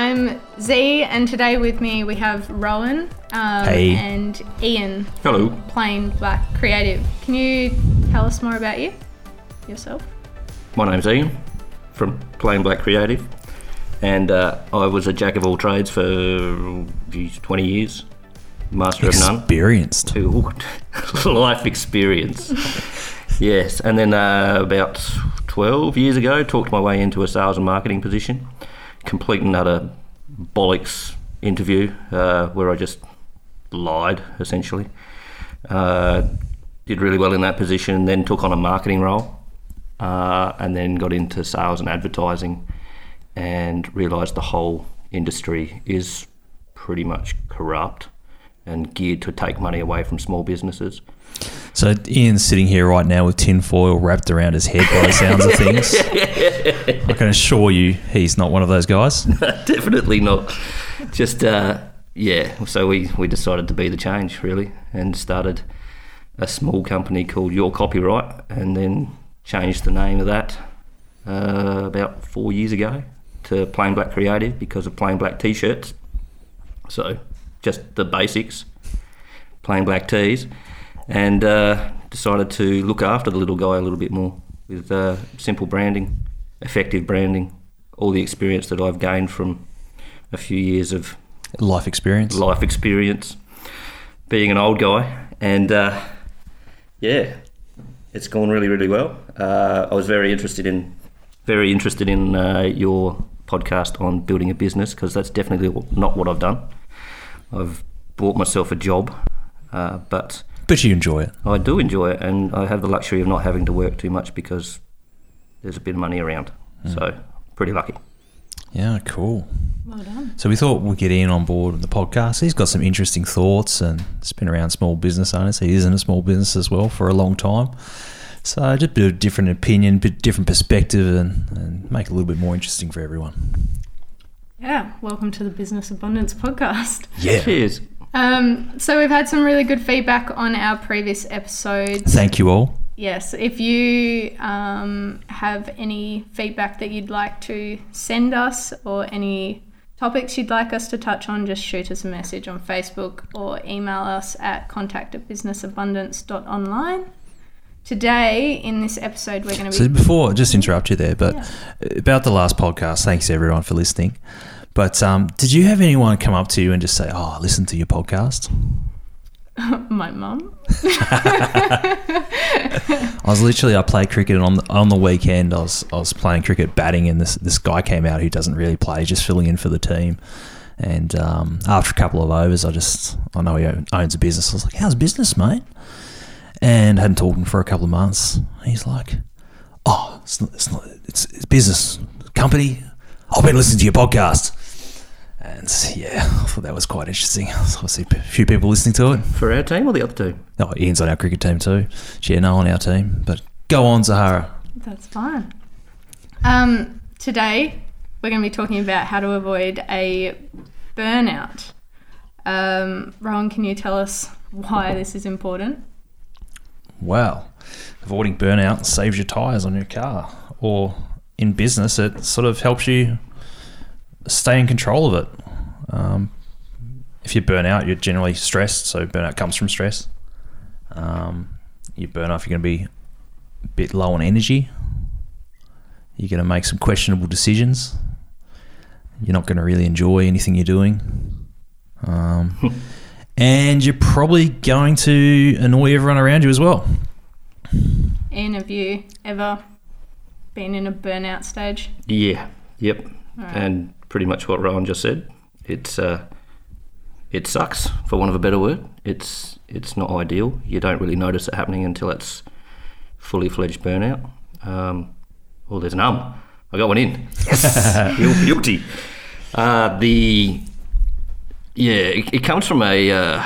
Hi, I'm Z, and today with me we have Rowan um, Hey. and Ian, Hello. Plain Black Creative. Can you tell us more about you, yourself? My name's Ian from Plain Black Creative, and uh, I was a jack of all trades for geez, 20 years, master of none. Experienced. Ooh, life experience. yes, and then uh, about 12 years ago, talked my way into a sales and marketing position, complete and utter bollocks interview uh, where I just lied essentially. Uh, did really well in that position, then took on a marketing role, uh, and then got into sales and advertising, and realised the whole industry is pretty much corrupt and geared to take money away from small businesses. So Ian's sitting here right now with tinfoil wrapped around his head by the sounds of things. I can assure you he's not one of those guys. Definitely not. Just uh, yeah. So we we decided to be the change really, and started a small company called Your Copyright, and then changed the name of that uh, about four years ago to Plain Black Creative because of plain black t-shirts. So just the basics, plain black tees, and uh, decided to look after the little guy a little bit more with uh, simple branding, effective branding, all the experience that I've gained from a few years of Life experience. life experience, being an old guy, and uh, yeah, it's gone really, really well. Uh, I was very interested in, very interested in uh, your podcast on building a business because that's definitely not what I've done. I've bought myself a job, uh, but But you enjoy it. I do enjoy it, and I have the luxury of not having to work too much because there's a bit of money around. Hmm. So pretty lucky. Yeah, cool. Well done. So we thought we'd get Ian on board with the podcast. He's got some interesting thoughts and he's been around small business owners. He is in a small business as well for a long time. So just a bit of different opinion, bit different perspective and, and make it a little bit more interesting for everyone. Yeah, welcome to the Business Abundance podcast. Yeah. Cheers. Um, so we've had some really good feedback on our previous episodes. Thank you all. Yes, if you um, have any feedback that you'd like to send us or any topics you'd like us to touch on, just shoot us a message on Facebook or email us at contact at businessabundance.online. Today, in this episode, we're going to be. So be. before, just interrupt you there, but Yeah. about the last podcast, thanks everyone for listening. But um, did you have anyone come up to you and just say, "Oh, listen to your podcast"? My mum. I was literally I played cricket and on the, on the weekend I was I was playing cricket batting and this this guy came out who doesn't really play, just filling in for the team. And um, after a couple of overs, I just I know he owns a business. I was like, "How's business, mate?" And hadn't talked to him for a couple of months. He's like, "Oh, it's not, it's, not, it's, it's business company. I've been listening to your podcast." And yeah, I thought that was quite interesting. So obviously, a few people listening to it. For our team or the other team? Oh, Ian's on our cricket team too. Gino on our team. But go on, Zahara. That's fine. Um, today, we're going to be talking about how to avoid a burnout. Um, Rowan, can you tell us why this is important? Well, avoiding burnout saves your tyres on your car. Or in business, it sort of helps you stay in control of it. Um, if you burn out, you're generally stressed. So burnout comes from stress. Um, you burn off, you're going to be a bit low on energy. You're going to make some questionable decisions. You're not going to really enjoy anything you're doing. Um, and you're probably going to annoy everyone around you as well. Ian, have you ever been in a burnout stage? Yeah. Yep. Alright. And pretty much what Rowan just said. It's uh, it sucks for want of a better word. It's it's not ideal. You don't really notice it happening until it's fully fledged burnout. Um, oh, there's an um. I got one in. Yes, Guil- guilty. Uh, the yeah, it, it comes from a uh,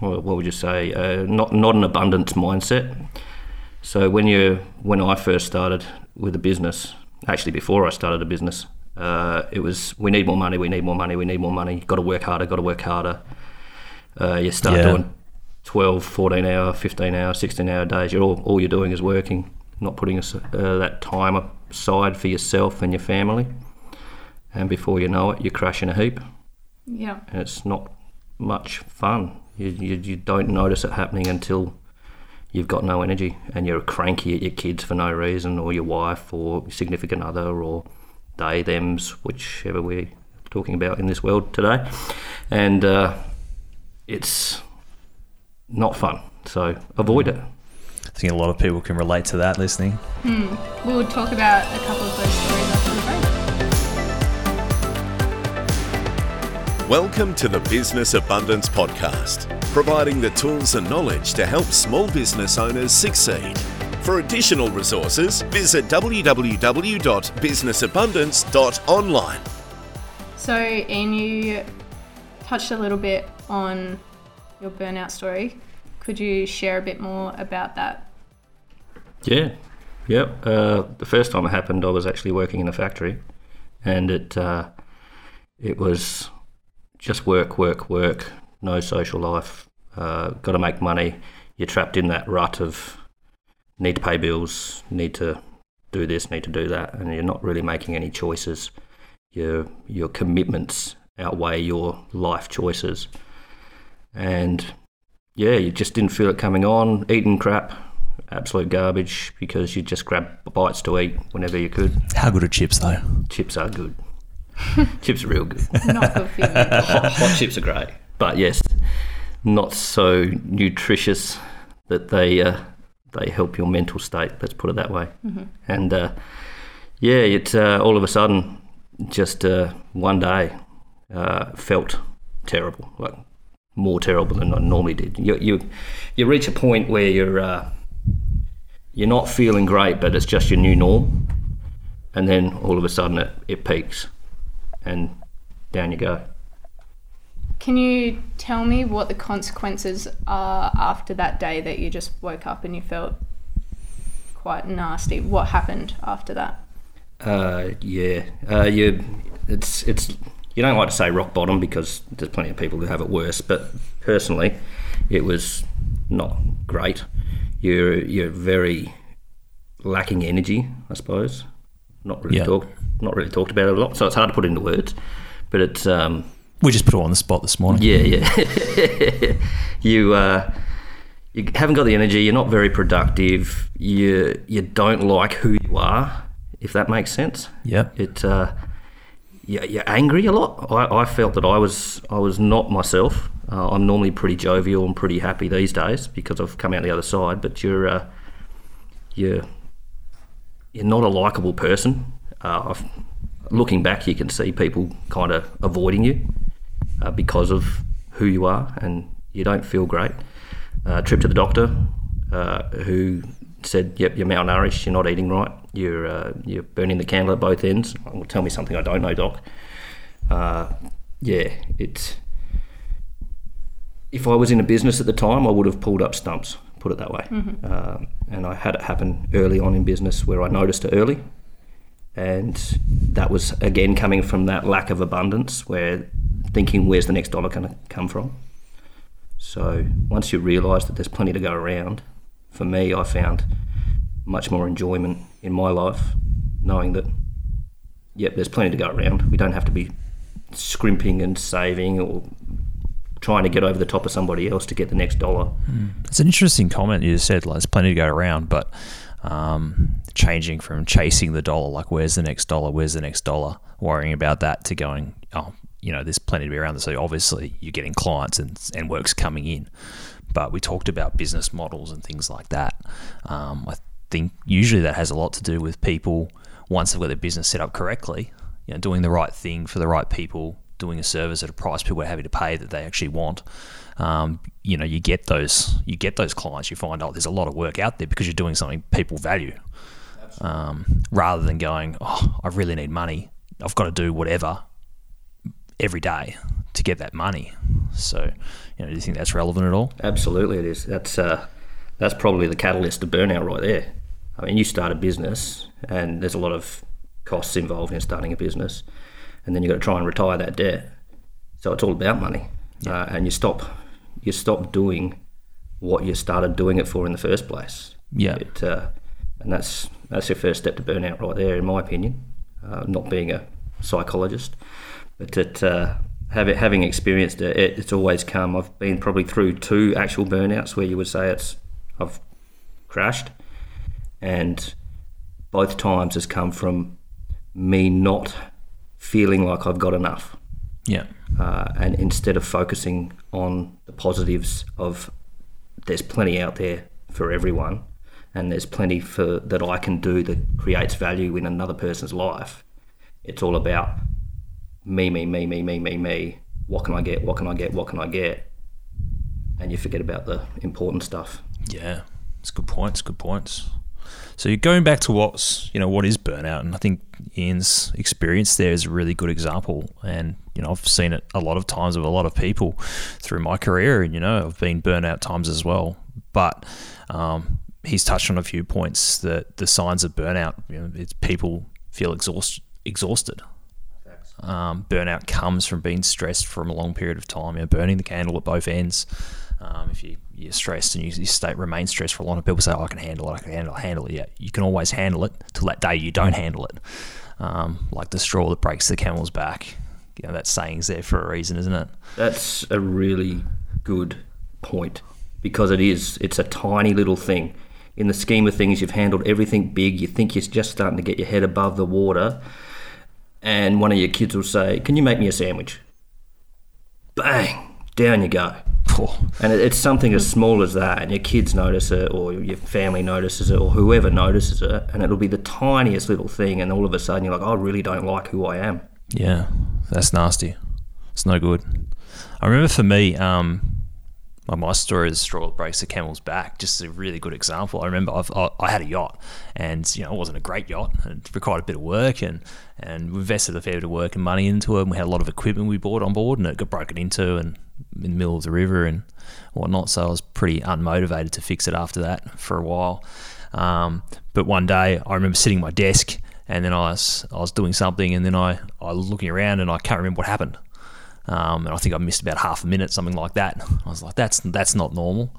what, what would you say? Uh, not not an abundance mindset. So when you when I first started with a business, actually before I started a business, uh, it was we need more money, we need more money, we need more money. Got to work harder, got to work harder. Uh, you start Yeah. doing 12, 14 hour, 15 hour, 16 hour days. You're all, all you're doing is working, not putting as- uh, that time aside for yourself and your family. and before you know it, you're crashing a heap, Yeah. and it's not much fun. You, you, you don't notice it happening until you've got no energy and you're cranky at your kids for no reason, or your wife, or your significant other, or they, thems, whichever we're talking about in this world today. And uh, it's not fun, so avoid it. I think a lot of people can relate to that listening. We'll talk about a couple of those stories after the break. Welcome to the Business Abundance Podcast, providing the tools and knowledge to help small business owners succeed. For additional resources, visit www.businessabundance.online. So, Ian, you touched a little bit on your burnout story. Could you share a bit more about that? Yeah, yep. Uh, the first time it happened, I was actually working in a factory, and it uh, it was just work, work, work. No social life. Uh, Got to make money. You're trapped in that rut of need to pay bills, need to do this, need to do that, and you're not really making any choices. Your your commitments outweigh your life choices, and yeah, you just didn't feel it coming on. Eating crap, absolute garbage because you just grab bites to eat whenever you could. How good are chips though? Chips are good. chips are real good. Not good for you. Hot, hot chips are great, but yes, not so nutritious that they uh, they help your mental state. Let's put it that way. And uh, yeah, it uh, all of a sudden, just uh, one day, uh, felt terrible, like more terrible than I normally did. You you you reach a point where you're uh, you're not feeling great, but it's just your new norm, and then all of a sudden it, it peaks, and down you go. Can you tell me what the consequences are after that day that you just woke up and you felt quite nasty? What happened after that? Uh, yeah, uh, you. It's it's. You don't like to say rock bottom because there's plenty of people who have it worse. But personally, it was not great. You're you're very lacking energy, I suppose. Not really Yeah. talk, not really talked about it a lot, so it's hard to put into words. But it's um, We just put it on the spot this morning. yeah, yeah. you uh, you haven't got the energy. You're not very productive. You you don't like who you are, if that makes sense. Yep. It uh, you- you're angry a lot. I, I felt that I was I was not myself. Uh, I'm normally pretty jovial and pretty happy these days because I've come out the other side. But you're uh, you're you're not a likable person. Uh, I've, looking back, you can see people kind of avoiding you uh, because of who you are, and you don't feel great. Uh, trip to the doctor, uh, who said, "Yep, you're malnourished. You're not eating right. You're uh, you're burning the candle at both ends." Well, tell me something I don't know, doc. Uh, yeah, it's. If I was in a business at the time, I would have pulled up stumps. Put it that way. Um, and I had it happen early on in business where I noticed it early, and that was again coming from that lack of abundance where thinking where's the next dollar going to come from? So once you realise that there's plenty to go around for me i found much more enjoyment in my life knowing that yep there's plenty to go around. We don't have to be scrimping and saving or trying to get over the top of somebody else to get the next dollar. It's an interesting comment you said. Like, there's plenty to go around, but um, changing from chasing the dollar, like where's the next dollar, where's the next dollar, worrying about that, to going, oh, you know, there's plenty to be around. So obviously, you're getting clients and and work's coming in. But we talked about business models and things like that. Um, I think usually that has a lot to do with people once they've got their business set up correctly, you know, doing the right thing for the right people, doing a service at a price people are happy to pay that they actually want. Um, you know, you get those you get those clients. You find out there's a lot of work out there because you're doing something people value, um, rather than going, oh, I really need money. I've got to do whatever every day to get that money. So, you know, do you think that's relevant at all? Absolutely, it is. That's uh, that's probably the catalyst to burnout right there. I mean, you start a business, and there's a lot of costs involved in starting a business, and then you've got to try and retire that debt. So it's all about money, uh, and you stop you stop doing what you started doing it for in the first place. Yeah. It, uh, and that's that's your first step to burnout right there, in my opinion. Uh, not being a psychologist, but it, uh, having having experienced it, it, it's always come. I've been probably through two actual burnouts where you would say it's I've crashed, and both times has come from me not feeling like I've got enough. Yeah. Uh, and instead of focusing on the positives of there's plenty out there for everyone and there's plenty for that I can do that creates value in another person's life it's all about me me me me me me me what can I get what can I get what can I get and you forget about the important stuff Yeah, it's good points. Good points. So you're going back to what's you know what is burnout, and I think Ian's experience there is a really good example. And you know I've seen it a lot of times with a lot of people through my career, and you know I've been burnout times as well. But um, he's touched on a few points that the signs of burnout. You know, it's people feel exhaust, exhausted. Um, burnout comes from being stressed from a long period of time. You know, burning the candle at both ends. Um, if you, you're stressed and you, you stay, remain stressed for a lot of people say, oh, I can handle it, I can handle, handle it. Yeah, you can always handle it till that day you don't handle it. Um, like the straw that breaks the camel's back. You know, that saying's there for a reason, isn't it? That's a really good point because it is. It's a tiny little thing. In the scheme of things, you've handled everything big. You think you're just starting to get your head above the water, and one of your kids will say, "Can you make me a sandwich?" Bang! Down you go. Oh, And it- it's something as small as that, and your kids notice it, or your family notices it, or whoever notices it, and it'll be the tiniest little thing, and all of a sudden you're like, I really don't like who I am. yeah, that's nasty. It's no good. I remember for me, um, my, my story is straw that breaks the camel's back. Just a really good example. I remember I've, I, I had a yacht, and you know it wasn't a great yacht. It required a bit of work, and and we invested a fair bit of work and money into it. And we had a lot of equipment we bought on board, and it got broken into and in the middle of the river and whatnot. So I was pretty unmotivated to fix it after that for a while. Um, but one day I remember sitting at my desk, and then I was I was doing something, and then I I was looking around, and I can't remember what happened. Um, and I think I missed about half a minute, something like that. I was like, "That's that's not normal."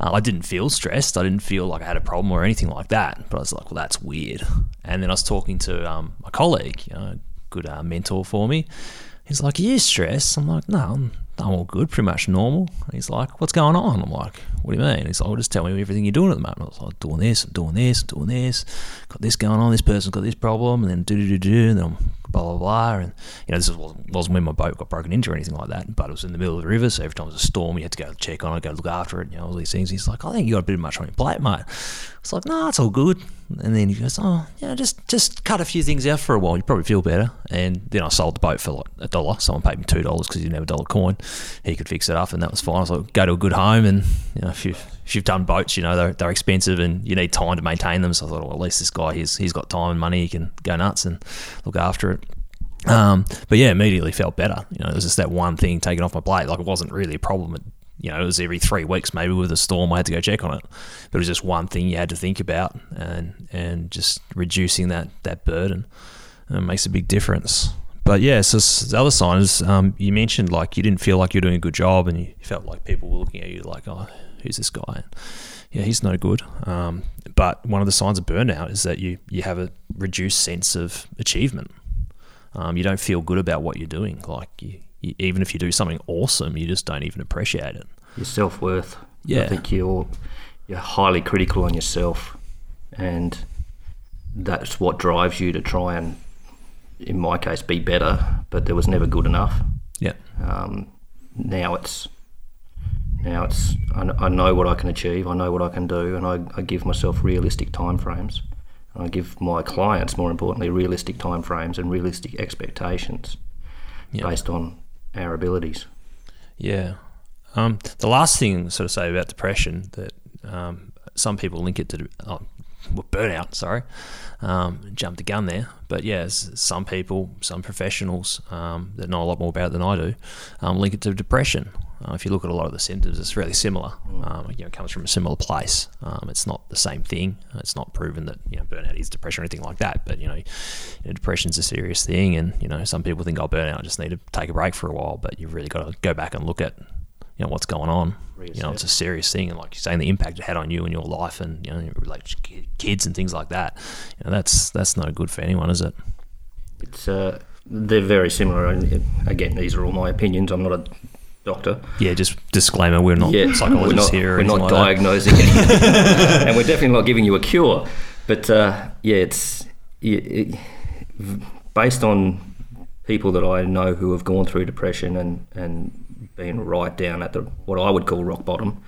Uh, I didn't feel stressed. I didn't feel like I had a problem or anything like that. But I was like, "Well, that's weird." And then I was talking to um, my colleague, you know, good uh, mentor for me. He's like, "Are you stressed?" I'm like, "No, I'm, I'm all good, pretty much normal." He's like, "What's going on?" I'm like, "What do you mean?" He's like, "Well, just tell me everything you're doing at the moment." I was like, "Doing this, I'm doing this, I'm doing this. Got this going on. This person's got this problem, and then do do do do, and then I'm blah blah blah." And you know, this wasn't, when my boat got broken into or anything like that, but it was in the middle of the river. So every time there was a storm, you had to go check on it, go look after it, you know, all these things. He's like, "I think you got a bit much on your plate, mate." It's like, "No, it's all good." And then he goes, "Oh, yeah, just just cut a few things out for a while. You probably feel better." And then I sold the boat for like a dollar. Someone paid me two dollars because he didn't have a dollar coin. He could fix it up, and that was fine. I was like, "Go to a good home, and you know, if you if you've done boats, you know they're, they're expensive, and you need time to maintain them." So I thought, well, at least this guy he's he's got time and money. He can go nuts and look after it. Um, but yeah, immediately felt better. You know, it was just that one thing taken off my plate. Like it wasn't really a problem. It, you know, it was every three weeks maybe with a storm I had to go check on it. But it was just one thing you had to think about, and and just reducing that that burden uh, makes a big difference. But yeah, so the other sign is um, you mentioned like you didn't feel like you're doing a good job, and you felt like people were looking at you like, oh, who's this guy? Yeah, he's no good. Um, but one of the signs of burnout is that you you have a reduced sense of achievement. Um, you don't feel good about what you're doing. Like you, even if you do something awesome, you just don't even appreciate it. Your self worth. Yeah. I think you're you're highly critical on yourself, and that's what drives you to try and, in my case, be better. But there was never good enough. Yeah, Um, now it's now it's I, I know what I can achieve. I know what I can do, and I, I give myself realistic timeframes. And I give my clients, more importantly, realistic timeframes and realistic expectations Yeah. based on our abilities. yeah. Um, the last thing, sort of, say about depression that um, some people link it to oh, well, burnout. Sorry, um, jumped the gun there. But yeah, some people, some professionals um, that know a lot more about it than I do, um, link it to depression. Uh, if you look at a lot of the symptoms, it's really similar. Um, you know, it comes from a similar place. Um, it's not the same thing. It's not proven that you know burnout is depression or anything like that. But you know, you know, depression's a serious thing, and you know, some people think, oh, burnout, I just need to take a break for a while. But you've really got to go back and look at you know what's going on. You know, it's a serious thing, and like you're saying, the impact it had on you and your life, and you know, your relation kids and things like that. You know, that's that's no good for anyone, is it? It's uh, they're very similar. And again, these are all my opinions. I'm not a doctor. Yeah, just disclaimer: we're not Yeah, psychologists we're not, here. We're not like diagnosing anything, and we're definitely not giving you a cure. But uh, yeah, it's it, it, based on people that I know who have gone through depression and and been right down at the what I would call rock bottom,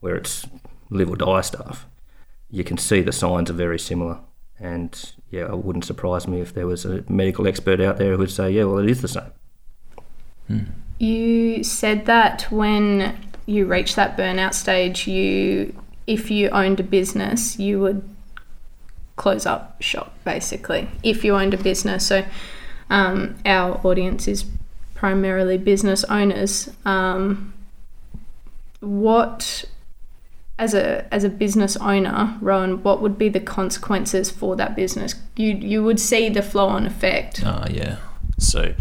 where it's live or die stuff. You can see the signs are very similar, and yeah, it wouldn't surprise me if there was a medical expert out there who would say, yeah, well, it is the same. You said that when you reach that burnout stage, you if you owned a business, you would close up shop basically. If you owned a business, so um, our audience is primarily business owners. Um, what as a as a business owner, Rowan, what would be the consequences for that business? You you would see the flow on effect. Uh, yeah. So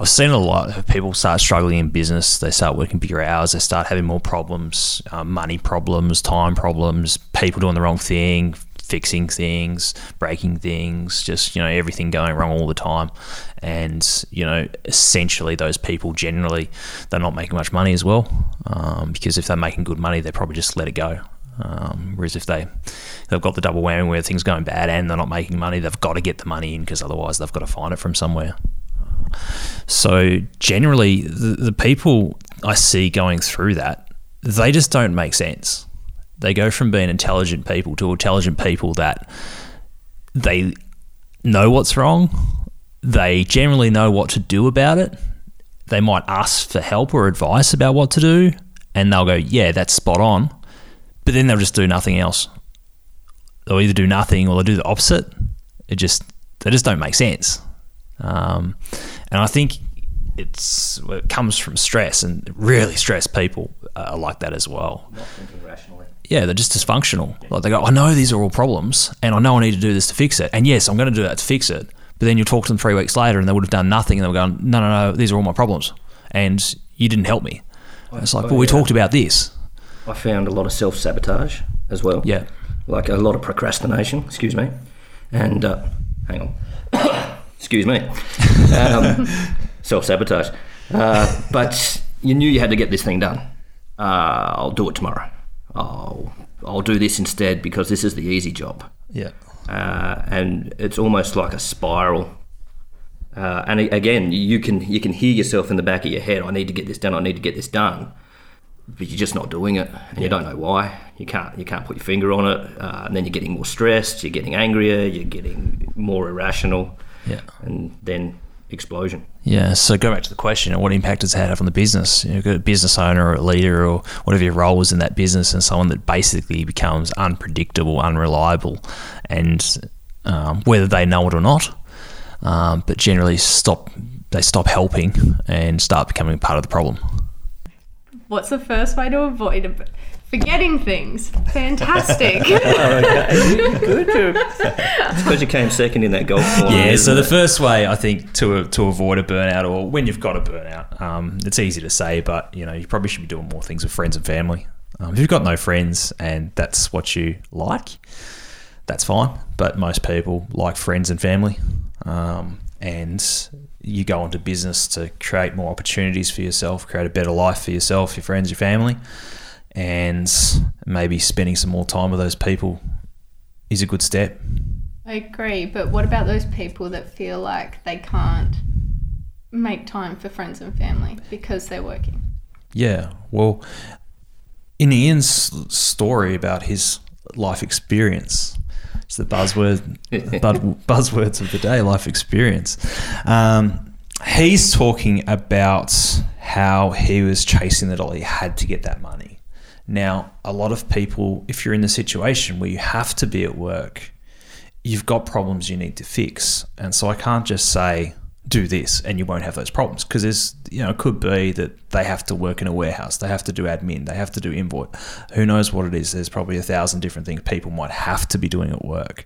I've seen a lot of people start struggling in business. They start working bigger hours. They start having more problems, um, money problems, time problems, people doing the wrong thing, fixing things, breaking things, just, you know, everything going wrong all the time. And, you know, essentially those people generally, they're not making much money as well. Um, because if they're making good money, they probably just let it go. Um, whereas if they they've got the double whammy where things going bad and they're not making money, they've got to get the money in because otherwise they've got to find it from somewhere. So generally, the, the people I see going through that, they just don't make sense. They go from being intelligent people to intelligent people that they know what's wrong. They generally know what to do about it. They might ask for help or advice about what to do, and they'll go, "Yeah, that's spot on," but then they'll just do nothing else. They'll either do nothing or they'll do the opposite. It just they just don't make sense. Um, and I think it's it comes from stress, and really stressed people are like that as well. Not thinking rationally. Yeah, they're just dysfunctional. Like they go, I know these are all problems, and I know I need to do this to fix it. And yes, I'm going to do that to fix it. But then you talk to them three weeks later, and they would have done nothing, and they were going, No, no, no, these are all my problems, and you didn't help me. It's like, well, we talked about this. I found a lot of self sabotage as well. Yeah, like a lot of procrastination. Excuse me, and uh, hang on, excuse me, um, self sabotage. Uh, but you knew you had to get this thing done. Uh, I'll do it tomorrow. I'll I'll do this instead because this is the easy job. yeah, uh, and it's almost like a spiral. Uh, and again, you can you can hear yourself in the back of your head. I need to get this done. I need to get this done, but you're just not doing it, and you don't know why. You can't you can't put your finger on it, uh, and then you're getting more stressed. You're getting angrier. You're getting more irrational, yeah. and then explosion. Yeah, so go back to the question: what impact does it have on the business? You've got a business owner or a leader or whatever your role is in that business, and someone that basically becomes unpredictable, unreliable, and um, whether they know it or not, um, but generally stop they stop helping and start becoming part of the problem. What's the first way to avoid a, forgetting things? Fantastic. It's because you came second in that golf tournament. Yeah, so the it? first way I think to to avoid a burnout, or when you've got a burnout, um, it's easy to say, but you know you probably should be doing more things with friends and family. Um, if you've got no friends and that's what you like, that's fine. But most people like friends and family, um, and you go into business to create more opportunities for yourself, create a better life for yourself, your friends, your family, and maybe spending some more time with those people is a good step. I agree, but what about those people that feel like they can't make time for friends and family because they're working? Yeah, well, in Ian's story about his life experience, it's the buzzword, buzzwords of the day, life experience. Um, he's talking about how he was chasing the dollar. He had to get that money. Now, a lot of people, if you're in the situation where you have to be at work, you've got problems you need to fix. And so I can't just say, do this and you won't have those problems because there's, you know, it could be that they have to work in a warehouse, they have to do admin, they have to do invoice. Who knows what it is? There's probably a thousand different things people might have to be doing at work.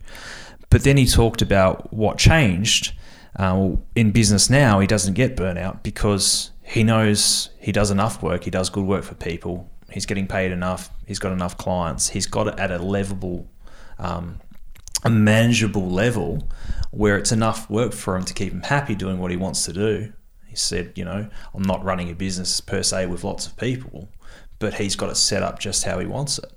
But then he talked about what changed. Uh, in business now, he doesn't get burnout because he knows he does enough work, he does good work for people, he's getting paid enough, he's got enough clients, he's got it at a livable um, a manageable level where it's enough work for him to keep him happy doing what he wants to do. He said, you know, I'm not running a business per se with lots of people, but he's got it set up just how he wants it.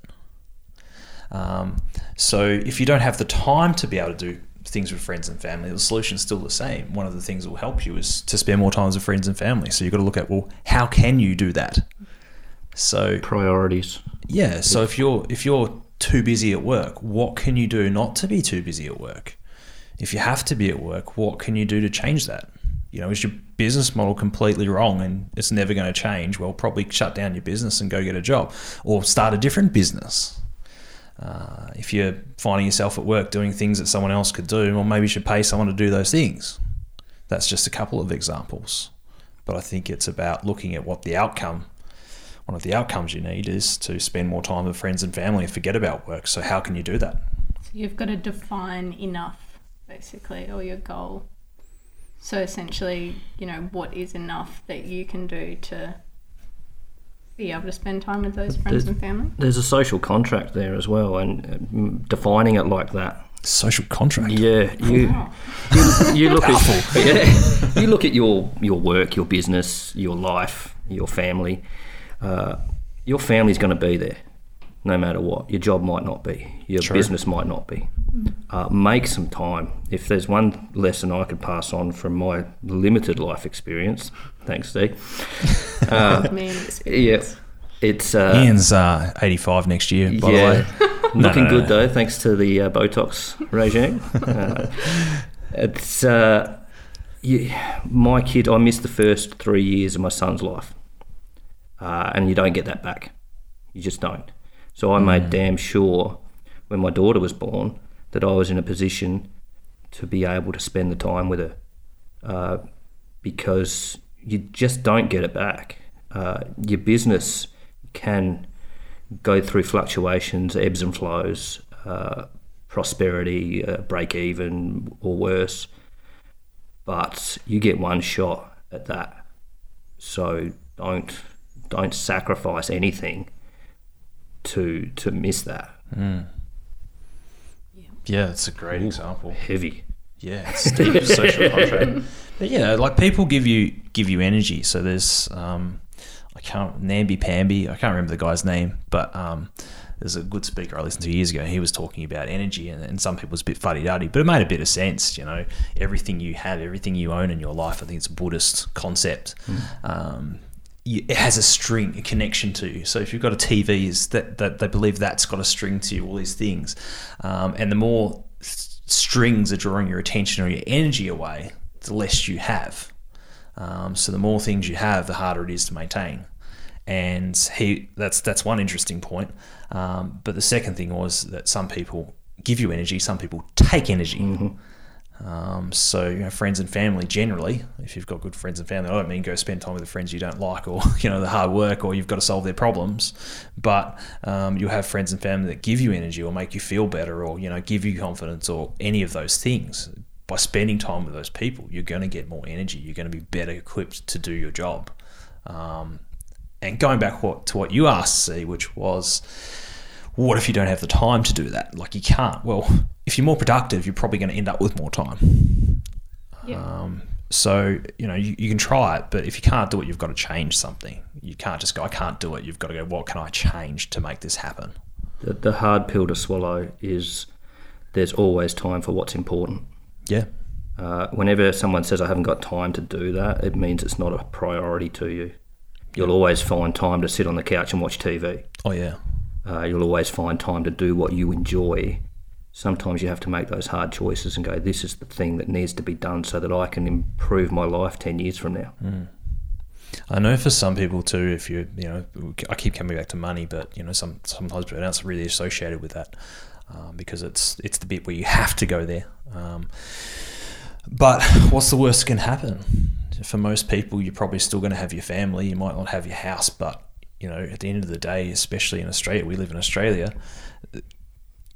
Um, so if you don't have the time to be able to do things with friends and family, the solution's still the same. One of the things that will help you is to spend more time with friends and family. So you've got to look at, well, how can you do that? So Priorities. yeah, so if you're if you're too busy at work, what can you do not to be too busy at work? If you have to be at work, what can you do to change that? You know, is your business model completely wrong and it's never going to change? Well, probably shut down your business and go get a job or start a different business. Uh, if you're finding yourself at work doing things that someone else could do, well, maybe you should pay someone to do those things. That's just a couple of examples. But I think it's about looking at what the outcome one of the outcomes you need is to spend more time with friends and family and forget about work. So how can you do that? So you've got to define enough, basically, or your goal. So essentially, you know, what is enough that you can do to be able to spend time with those friends There's- and family? There's a social contract there as well, and uh, defining it like that. Social contract. Yeah, you Wow. you, you look at yeah, you look at your your work, your business, your life, your family. Uh, your family's going to be there, no matter what. Your job might not be. Your True. business might not be. Uh, make some time. If there's one lesson I could pass on from my limited life experience, thanks, Steve. Uh, Me and yeah, it's uh, Ian's uh, 85 next year, by yeah, the way. No, looking no, good no. though, thanks to the uh, Botox regime. uh, it's uh, you, my kid. I missed the first three years of my son's life, uh, and you don't get that back. You just don't. So I made damn sure when my daughter was born that I was in a position to be able to spend the time with her, uh, because you just don't get it back. Uh, your business can go through fluctuations, ebbs and flows, uh, prosperity, uh, break even, or worse. But you get one shot at that, so don't don't sacrifice anything to to miss that. Yeah, it's a great example. Heavy. Yeah, it's deep social contract. But yeah, like people give you give you energy. So there's um, I can't Namby Pamby. I can't remember the guy's name, but um, there's a good speaker I listened to years ago. He was talking about energy, and, and some people it's a bit fuddy duddy, but it made a bit of sense. You know, everything you have, everything you own in your life. I think it's a Buddhist concept. Um, you, it has a string, a connection to you. So if you've got a TV, is that, that they believe that's got a string to you, all these things, um, and the more strings are drawing your attention or your energy away, the less you have. Um, so the more things you have, the harder it is to maintain. And he that's that's one interesting point. Um, but the second thing was that some people give you energy, some people take energy. Um, so you know, friends and family generally, if you've got good friends and family, I don't mean go spend time with the friends you don't like or you know the hard work or you've got to solve their problems, but um, you'll have friends and family that give you energy or make you feel better or you know give you confidence or any of those things. By spending time with those people, you're going to get more energy. You're going to be better equipped to do your job. Um, and going back what, to what you asked, see, which was, what if you don't have the time to do that? Like you can't. Well, if you're more productive, you're probably going to end up with more time. Yeah. Um, so you know you, you can try it, but if you can't do it, you've got to change something. You can't just go, I can't do it. You've got to go, what can I change to make this happen? The, the hard pill to swallow is there's always time for what's important. Yeah, Uh, whenever someone says I haven't got time to do that, it means it's not a priority to you. You'll always find time to sit on the couch and watch TV. oh yeah, Uh, you'll always find time to do what you enjoy. Sometimes you have to make those hard choices and go, this is the thing that needs to be done so that I can improve my life 10 years from now. I know for some people too, if you you know, I keep coming back to money, but you know, some sometimes burnout's really associated with that um, because it's it's the bit where you have to go there. Um, but what's the worst that can happen? For most people, you're probably still going to have your family. You might not have your house, but you know, at the end of the day, especially in Australia, we live in Australia.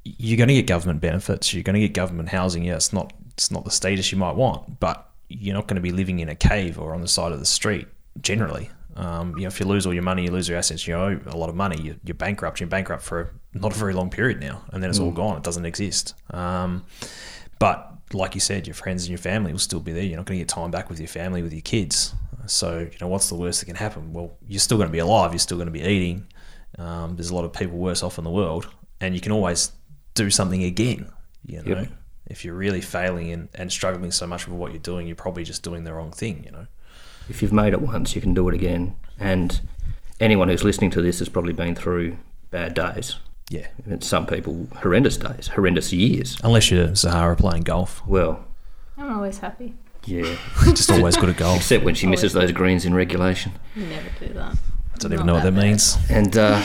You're going to get government benefits. You're going to get government housing. Yeah, it's not it's not the status you might want, but you're not going to be living in a cave or on the side of the street. Generally, um, you know, if you lose all your money, you lose your assets. You owe a lot of money. You're, you're bankrupt. You're bankrupt for not a very long period now, and then it's all gone. It doesn't exist. Um, but like you said, your friends and your family will still be there. You're not going to get time back with your family, with your kids. So you know, what's the worst that can happen? Well, you're still going to be alive. You're still going to be eating. Um, there's a lot of people worse off in the world, and you can always do something again. You know, Yep. if you're really failing and, and struggling so much with what you're doing, you're probably just doing the wrong thing. You know. If you've made it once, you can do it again. And anyone who's listening to this has probably been through bad days. Yeah. And some people, horrendous days, horrendous years. Unless you're Zahara playing golf, Well, I'm always happy. yeah. just always good at golf. Except when she misses those greens in regulation. You never do that. I don't even know what that means. And uh,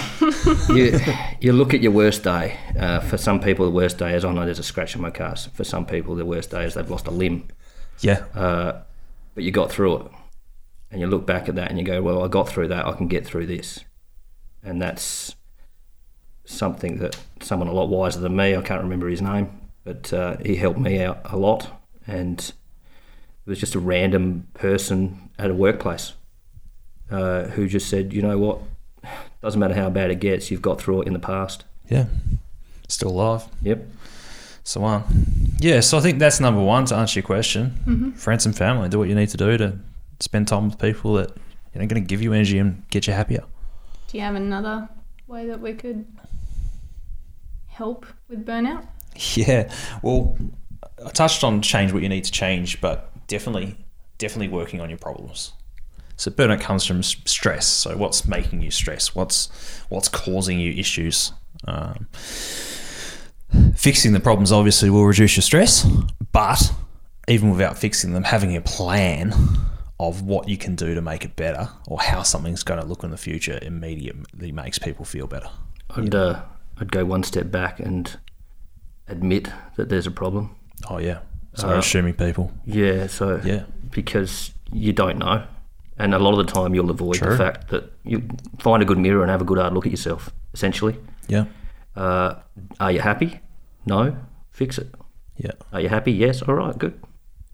you, you look at your worst day. Uh, for some people, the worst day is, oh no, there's a scratch on my car. For some people, the worst day is they've lost a limb. Yeah. Uh, but you got through it. And you look back at that and you go, well, I got through that. I can get through this. And that's something that someone a lot wiser than me, I can't remember his name, but uh, he helped me out a lot. And it was just a random person at a workplace uh, who just said, you know what? Doesn't matter how bad it gets, you've got through it in the past. Yeah. Still alive. Yep. So on. Yeah, so I think that's number one to answer your question. Friends and family, do what you need to do to spend time with people that you know going to give you energy and get you happier. Do you have another way that we could help with burnout? Yeah. Well, I touched on change what you need to change, but definitely, definitely working on your problems. So burnout comes from stress. So what's making you stress? What's what's causing you issues? Um, fixing the problems obviously will reduce your stress, but even without fixing them, having a plan of what you can do to make it better or how something's going to look in the future immediately makes people feel better. I'd, uh, I'd go one step back and admit that there's a problem. Oh yeah. So Uh, assuming people. Yeah, so Yeah. because you don't know. And a lot of the time you'll avoid True. the fact that you find a good mirror and have a good hard look at yourself, essentially. Yeah. Uh, are you happy? No. Fix it. Yeah. Are you happy? Yes. All right, good.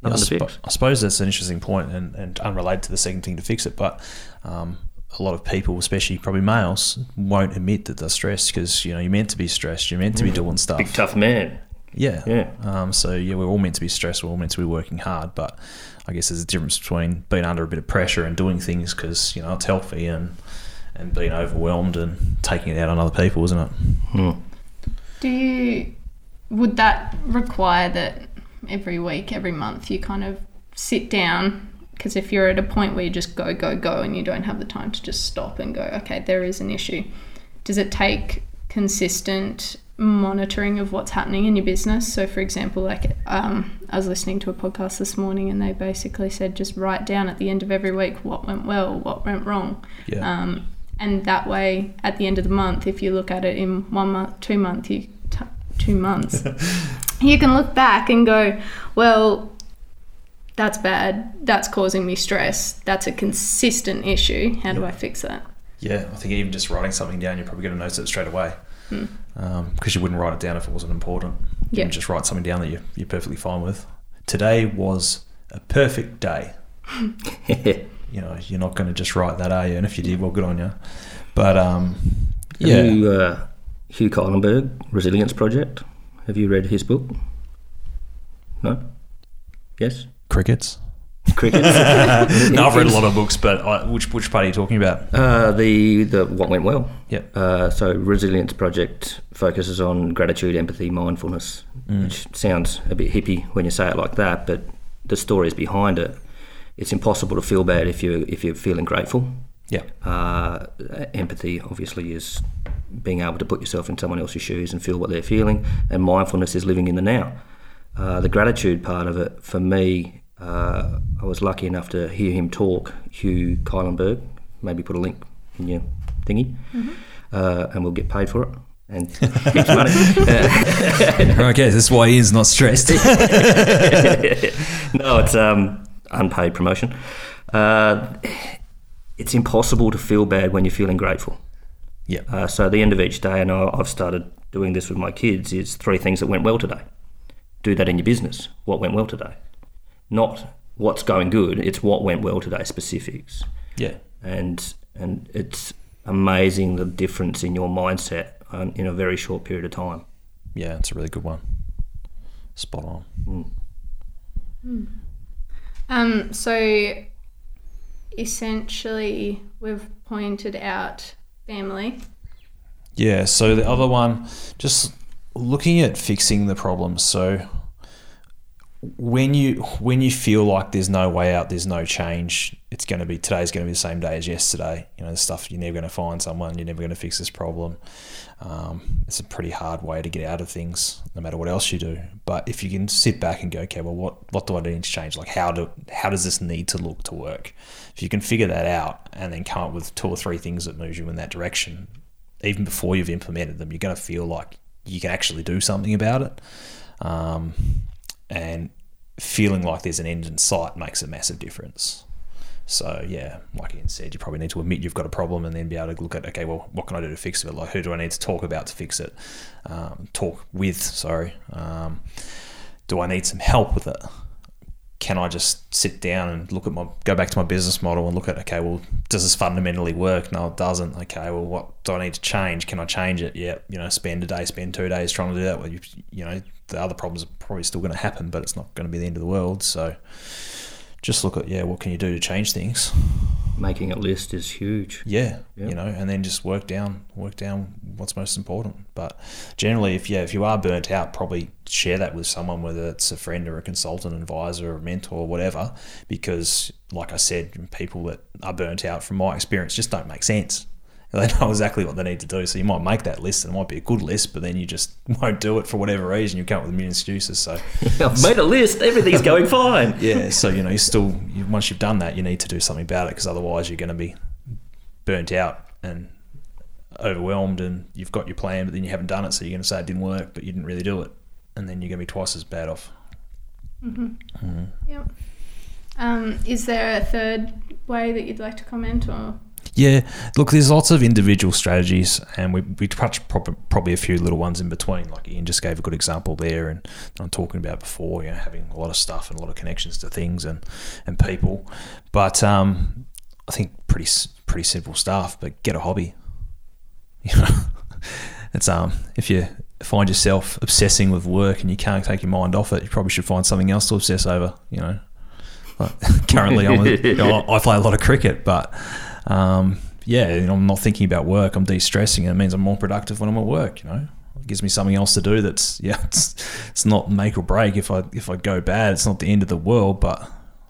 I, Nothing to fix. I suppose that's an interesting point and, and unrelated to the second thing to fix it, but um, a lot of people, especially probably males, won't admit that they're stressed because you know you're meant to be stressed, you're meant to be doing stuff. Big tough man. Yeah. Yeah. Um, so yeah, we're all meant to be stressed. We're all meant to be working hard, but I guess there's a difference between being under a bit of pressure and doing things because you know it's healthy and and being overwhelmed and taking it out on other people, isn't it? Hmm. Do you would that require that every week, every month you kind of sit down because if you're at a point where you just go go go and you don't have the time to just stop and go, okay, there is an issue. Does it take consistent monitoring of what's happening in your business? So, for example, like um, I was listening to a podcast this morning and they basically said just write down at the end of every week what went well, what went wrong. Yeah. Um, and that way, at the end of the month, if you look at it in one month, two month, you t- two months, you can look back and go, well, that's bad. That's causing me stress. That's a consistent issue. How do I fix that? Yeah, I think even just writing something down, you're probably going to notice it straight away. Because you wouldn't write it down if it wasn't important. You Yeah. would just write something down that you're, you're perfectly fine with. Today was a perfect day. You know, you're not going to just write that, are you? And if you did, well, good on you. But um, yeah, you, uh, Hugh Cuylenburg, Resilience Project. Have you read his book? No? Yes? crickets. Cricket? no, I've read a lot of books, but I, which which part are you talking about? Uh, the, the What Went Well. Yep. Uh, so Resilience Project focuses on gratitude, empathy, mindfulness, which sounds a bit hippie when you say it like that, but the stories behind it. It's impossible to feel bad if you if you're feeling grateful. Yeah, Uh, empathy, obviously, is being able to put yourself in someone else's shoes and feel what they're feeling, and mindfulness is living in the now. Uh, the gratitude part of it, for me, uh, I was lucky enough to hear him talk, Hugh Cuylenburg. Maybe put a link in your thingy, uh, and we'll get paid for it. And heaps of money. okay, this is why Ian's not stressed. no, it's um, unpaid promotion. Uh, it's impossible to feel bad when you're feeling grateful. yeah, Uh, so at the end of each day, and I've started doing this with my kids, is three things that went well today. Do that in your business. What went well today? Not what's going good. It's what went well today. Specifics. yeah, And and it's amazing the difference in your mindset. um, in a very short period of time. Yeah, it's a really good one. Spot on. Um, so essentially, we've pointed out family. Yeah, so the other one, just looking at fixing the problem. So when you when you feel like there's no way out, there's no change, it's going to be today's going to be the same day as yesterday. You know, the stuff you're never going to find someone, you're never going to fix this problem. Um, it's a pretty hard way to get out of things, no matter what else you do. But if you can sit back and go, okay, well, what what do I need to change? Like, how do how does this need to look to work? If you can figure that out and then come up with two or three things that move you in that direction, even before you've implemented them, you're going to feel like you can actually do something about it. Um, and feeling like there's an end in sight makes a massive difference. So yeah, like Ian said, you probably need to admit you've got a problem and then be able to look at okay, well, what can I do to fix it? Like who do I need to talk about to fix it? Um, talk with, sorry. Um, do I need some help with it? Can I just sit down and look at my go back to my business model and look at okay, well, does this fundamentally work? No, it doesn't. Okay, well, what do I need to change? Can I change it? Yeah, you know, spend a day, spend two days trying to do that. Well, you, you know, the other problems are probably still going to happen, but it's not going to be the end of the world. So just look at yeah, what can you do to change things? Making a list is huge. Yeah, Yeah. you know, and then just work down, work down what's most important. But generally, if yeah, if you are burnt out, probably share that with someone, whether it's a friend or a consultant, advisor, or mentor, or whatever. Because, like I said, people that are burnt out, from my experience, just don't make sense. They know exactly what they need to do. So you might make that list, and it might be a good list, but then you just won't do it for whatever reason. You come up with a million excuses. So I've made a list. Everything's going fine. yeah, so you know, you still you, once you've done that, you need to do something about it because otherwise you're going to be burnt out and overwhelmed, and you've got your plan, but then you haven't done it, so you're going to say it didn't work, but you didn't really do it, and then you're going to be twice as bad off. Yep. Um, is there a third way that you'd like to comment or? Yeah, look, there's lots of individual strategies, and we, we touched prob- probably a few little ones in between. Like Ian just gave a good example there, and I'm talking about before, you know, having a lot of stuff and a lot of connections to things and, and people. But um, I think pretty pretty simple stuff. But get a hobby. You know, it's um if you find yourself obsessing with work and you can't take your mind off it, you probably should find something else to obsess over. You know, like, currently I'm a, you know, I play a lot of cricket, but um, yeah, I'm not thinking about work. I'm de-stressing, and it means I'm more productive when I'm at work. You know, it gives me something else to do. That's yeah, it's, it's not make or break. If I if I go bad, it's not the end of the world, but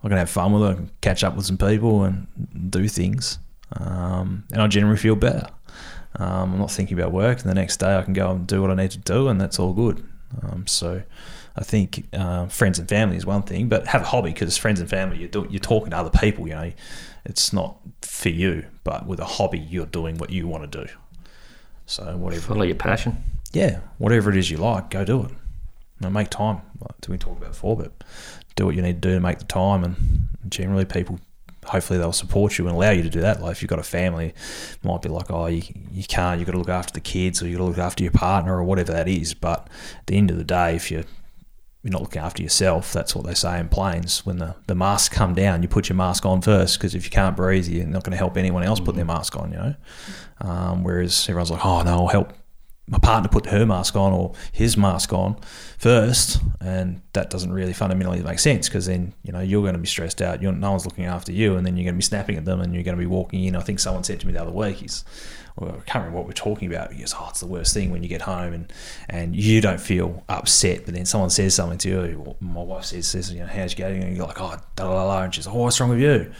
I can have fun with it, catch up with some people, and do things, um, and I generally feel better. Um, I'm not thinking about work, and the next day I can go and do what I need to do, and that's all good. Um, so, I think uh, friends and family is one thing, but have a hobby because friends and family you're doing, you're talking to other people. You know, it's not for you, but with a hobby you're doing what you want to do. So whatever, Follow your passion. yeah, whatever it is you like, go do it. You know, make time. Like we talked about before, but do what you need to do to make the time. And generally, people hopefully they'll support you and allow you to do that. Like if you've got a family, it might be like, oh, you, you can't. You've got to look after the kids, or you've got to look after your partner, or whatever that is. But at the end of the day, if you're you're not looking after yourself. That's what they say in planes. When the, the masks come down, you put your mask on first because if you can't breathe, you're not going to help anyone else put their mask on, you know. Um, whereas everyone's like, oh, no, I'll help my partner put her mask on or his mask on first. And that doesn't really fundamentally make sense because then, you know, you're going to be stressed out. You're, no one's looking after you and then you're going to be snapping at them and you're going to be walking in. I think someone said to me the other week, he's, well, I can't remember what we're talking about. He goes, "Oh, it's the worst thing when you get home and, and you don't feel upset, but then someone says something to you. Well, my wife says, says, you know, how's you going? And you're like, oh, da da da, and she's like, oh, what's wrong with you?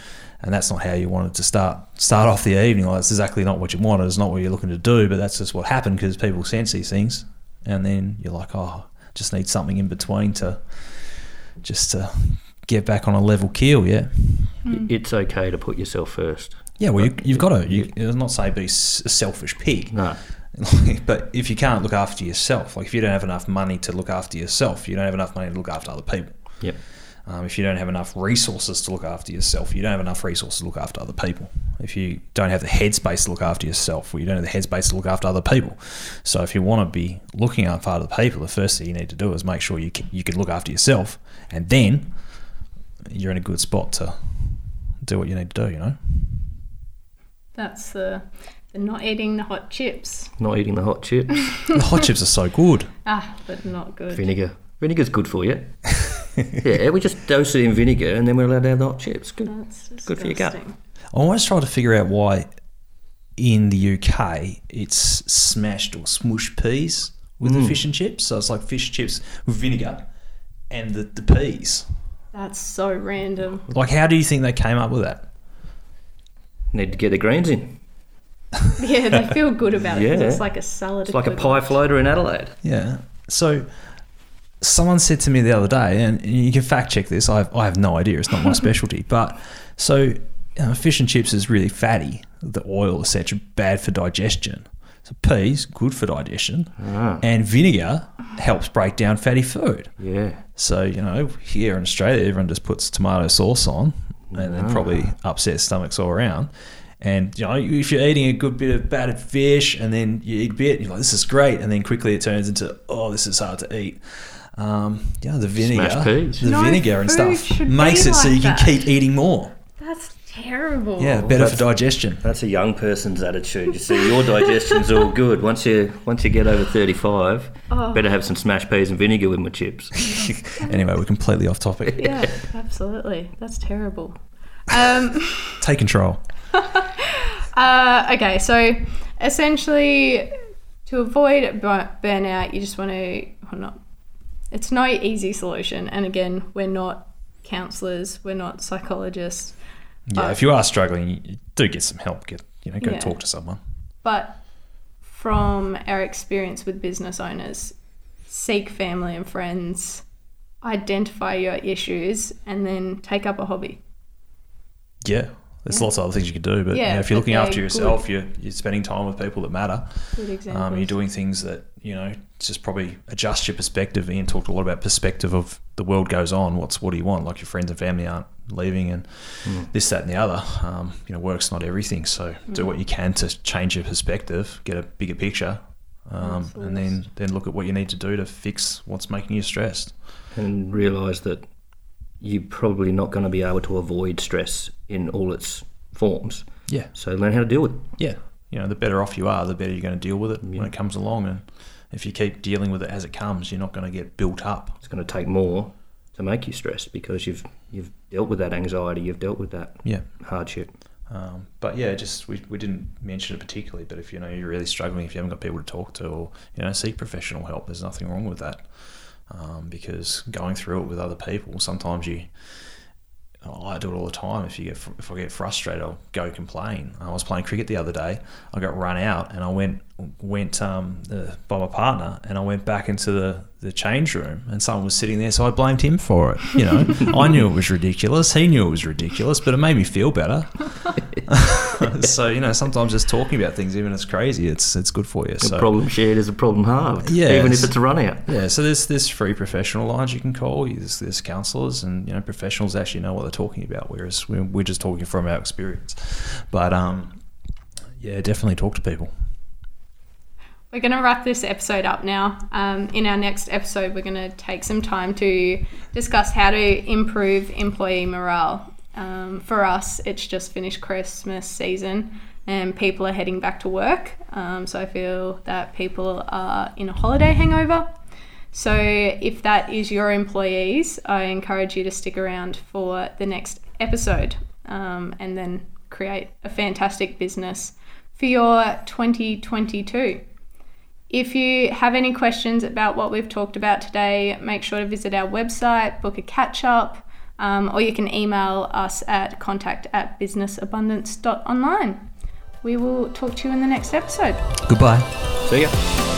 And that's not how you wanted to start start off the evening. Like, it's exactly not what you wanted. It's not what you're looking to do, but that's just what happened because people sense these things, and then you're like, oh, just need something in between to just to get back on a level keel. Yeah. Hmm. It's okay to put yourself first. Yeah, well, you, you've got to. You, I'm not say be a selfish pig, No. but if you can't look after yourself, like if you don't have enough money to look after yourself, you don't have enough money to look after other people. Yep. Um, if you don't have enough resources to look after yourself, you don't have enough resources to look after other people. If you don't have the headspace to look after yourself, well, you don't have the headspace to look after other people. So if you want to be looking after other people, the first thing you need to do is make sure you can, you can look after yourself, and then you're in a good spot to do what you need to do. You know. That's the For not eating the hot chips. Not eating the hot chips. The hot chips are so good. Ah, but not good. vinegar. Vinegar's good for you. yeah, we just dose it in vinegar and then we're allowed to have the hot chips. Good. That's Good for your gut. disgusting. I always try to figure out why in the UK it's smashed or smushed peas with the fish and chips. So it's like fish chips with vinegar and the, the peas. That's so random. Like, how do you think they came up with that? Need to get the greens in. Yeah, they feel good about it. Yeah. it's like a salad. It's like a pie floater in Adelaide. Yeah. So someone said to me the other day, and you can fact check this. I have, I have no idea. It's not my specialty. But so you know, fish and chips is really fatty. The oil, etc., bad for digestion. So peas good for digestion, Ah. and vinegar helps break down fatty food. Yeah. So you know, here in Australia, everyone just puts tomato sauce on, and then probably upset stomachs all around. And you know, if you're eating a good bit of battered fish, and then you eat a bit, you're like, "This is great," and then quickly it turns into, "Oh, this is hard to eat." Um, yeah, the vinegar, the No vinegar and stuff makes be it so like you can keep eating more. That's terrible. Yeah, better for digestion. That's a young person's attitude. You see, your digestion's all good. Once you once you get over thirty five, better have some smashed peas and vinegar with my chips. anyway, we're completely off topic. Yeah, absolutely. That's terrible. Um, Take control. uh, okay, so essentially, to avoid burnout, you just want to, well, not, it's no easy solution. And again, we're not counselors, we're not psychologists. Yeah, oh. if you are struggling, do get some help. Get you know, go Yeah. talk to someone. But from our experience with business owners, seek family and friends, identify your issues, and then take up a hobby. Yeah, there's lots of other things you could do, but Yeah, you know, if you're looking after they're yourself, you're you're spending time with people that matter. Good example. Um, you're doing things that you know just probably adjust your perspective. Ian talked a lot about perspective of the world goes on. What's what do you want? Like your friends and family aren't leaving, and this, that, and the other. Um, you know, work's not everything. So do what you can to change your perspective, get a bigger picture, um, and then then look at what you need to do to fix what's making you stressed. and realise that you're probably not going to be able to avoid stress in all its forms. Yeah, So learn how to deal with it. yeah. You know, the better off you are, the better you're going to deal with it when it comes along, and if you keep dealing with it as it comes, you're not going to get built up. It's going to take more to make you stressed because you've you've dealt with that anxiety, you've dealt with that Yeah. hardship. Um, but yeah, just we, we didn't mention it particularly. But if you know you're really struggling, if you haven't got people to talk to, or you know seek professional help, there's nothing wrong with that. Um, because going through it with other people, sometimes you. oh, I do it all the time. If you get if I get frustrated, I'll go complain. I was playing cricket the other day. I got run out, and I went went um, uh, by my partner, and I went back into the, the change room, and someone was sitting there, so I blamed him for it. You know, I knew it was ridiculous. He knew it was ridiculous, but it made me feel better. so you know, sometimes just talking about things, even if it's crazy, it's it's good for you. A So problem shared is a problem halved. Yeah, even if it's a run out. yeah, so there's there's free professional lines you can call. There's, there's counsellors, and you know professionals actually know what they're talking about, whereas we're, we're just talking from our experience. But um, yeah, definitely talk to people. We're going to wrap this episode up now. Um, in our next episode, we're going to take some time to discuss how to improve employee morale. Um, for us, it's just finished Christmas season and people are heading back to work. Um, so I feel that people are in a holiday hangover. So if that is your employees, I encourage you to stick around for the next episode um, and then create a fantastic business for your 2022. If you have any questions about what we've talked about today, make sure to visit our website, book a catch up, um, or you can email us at contact at businessabundance.online. We will talk to you in the next episode. Goodbye. See ya.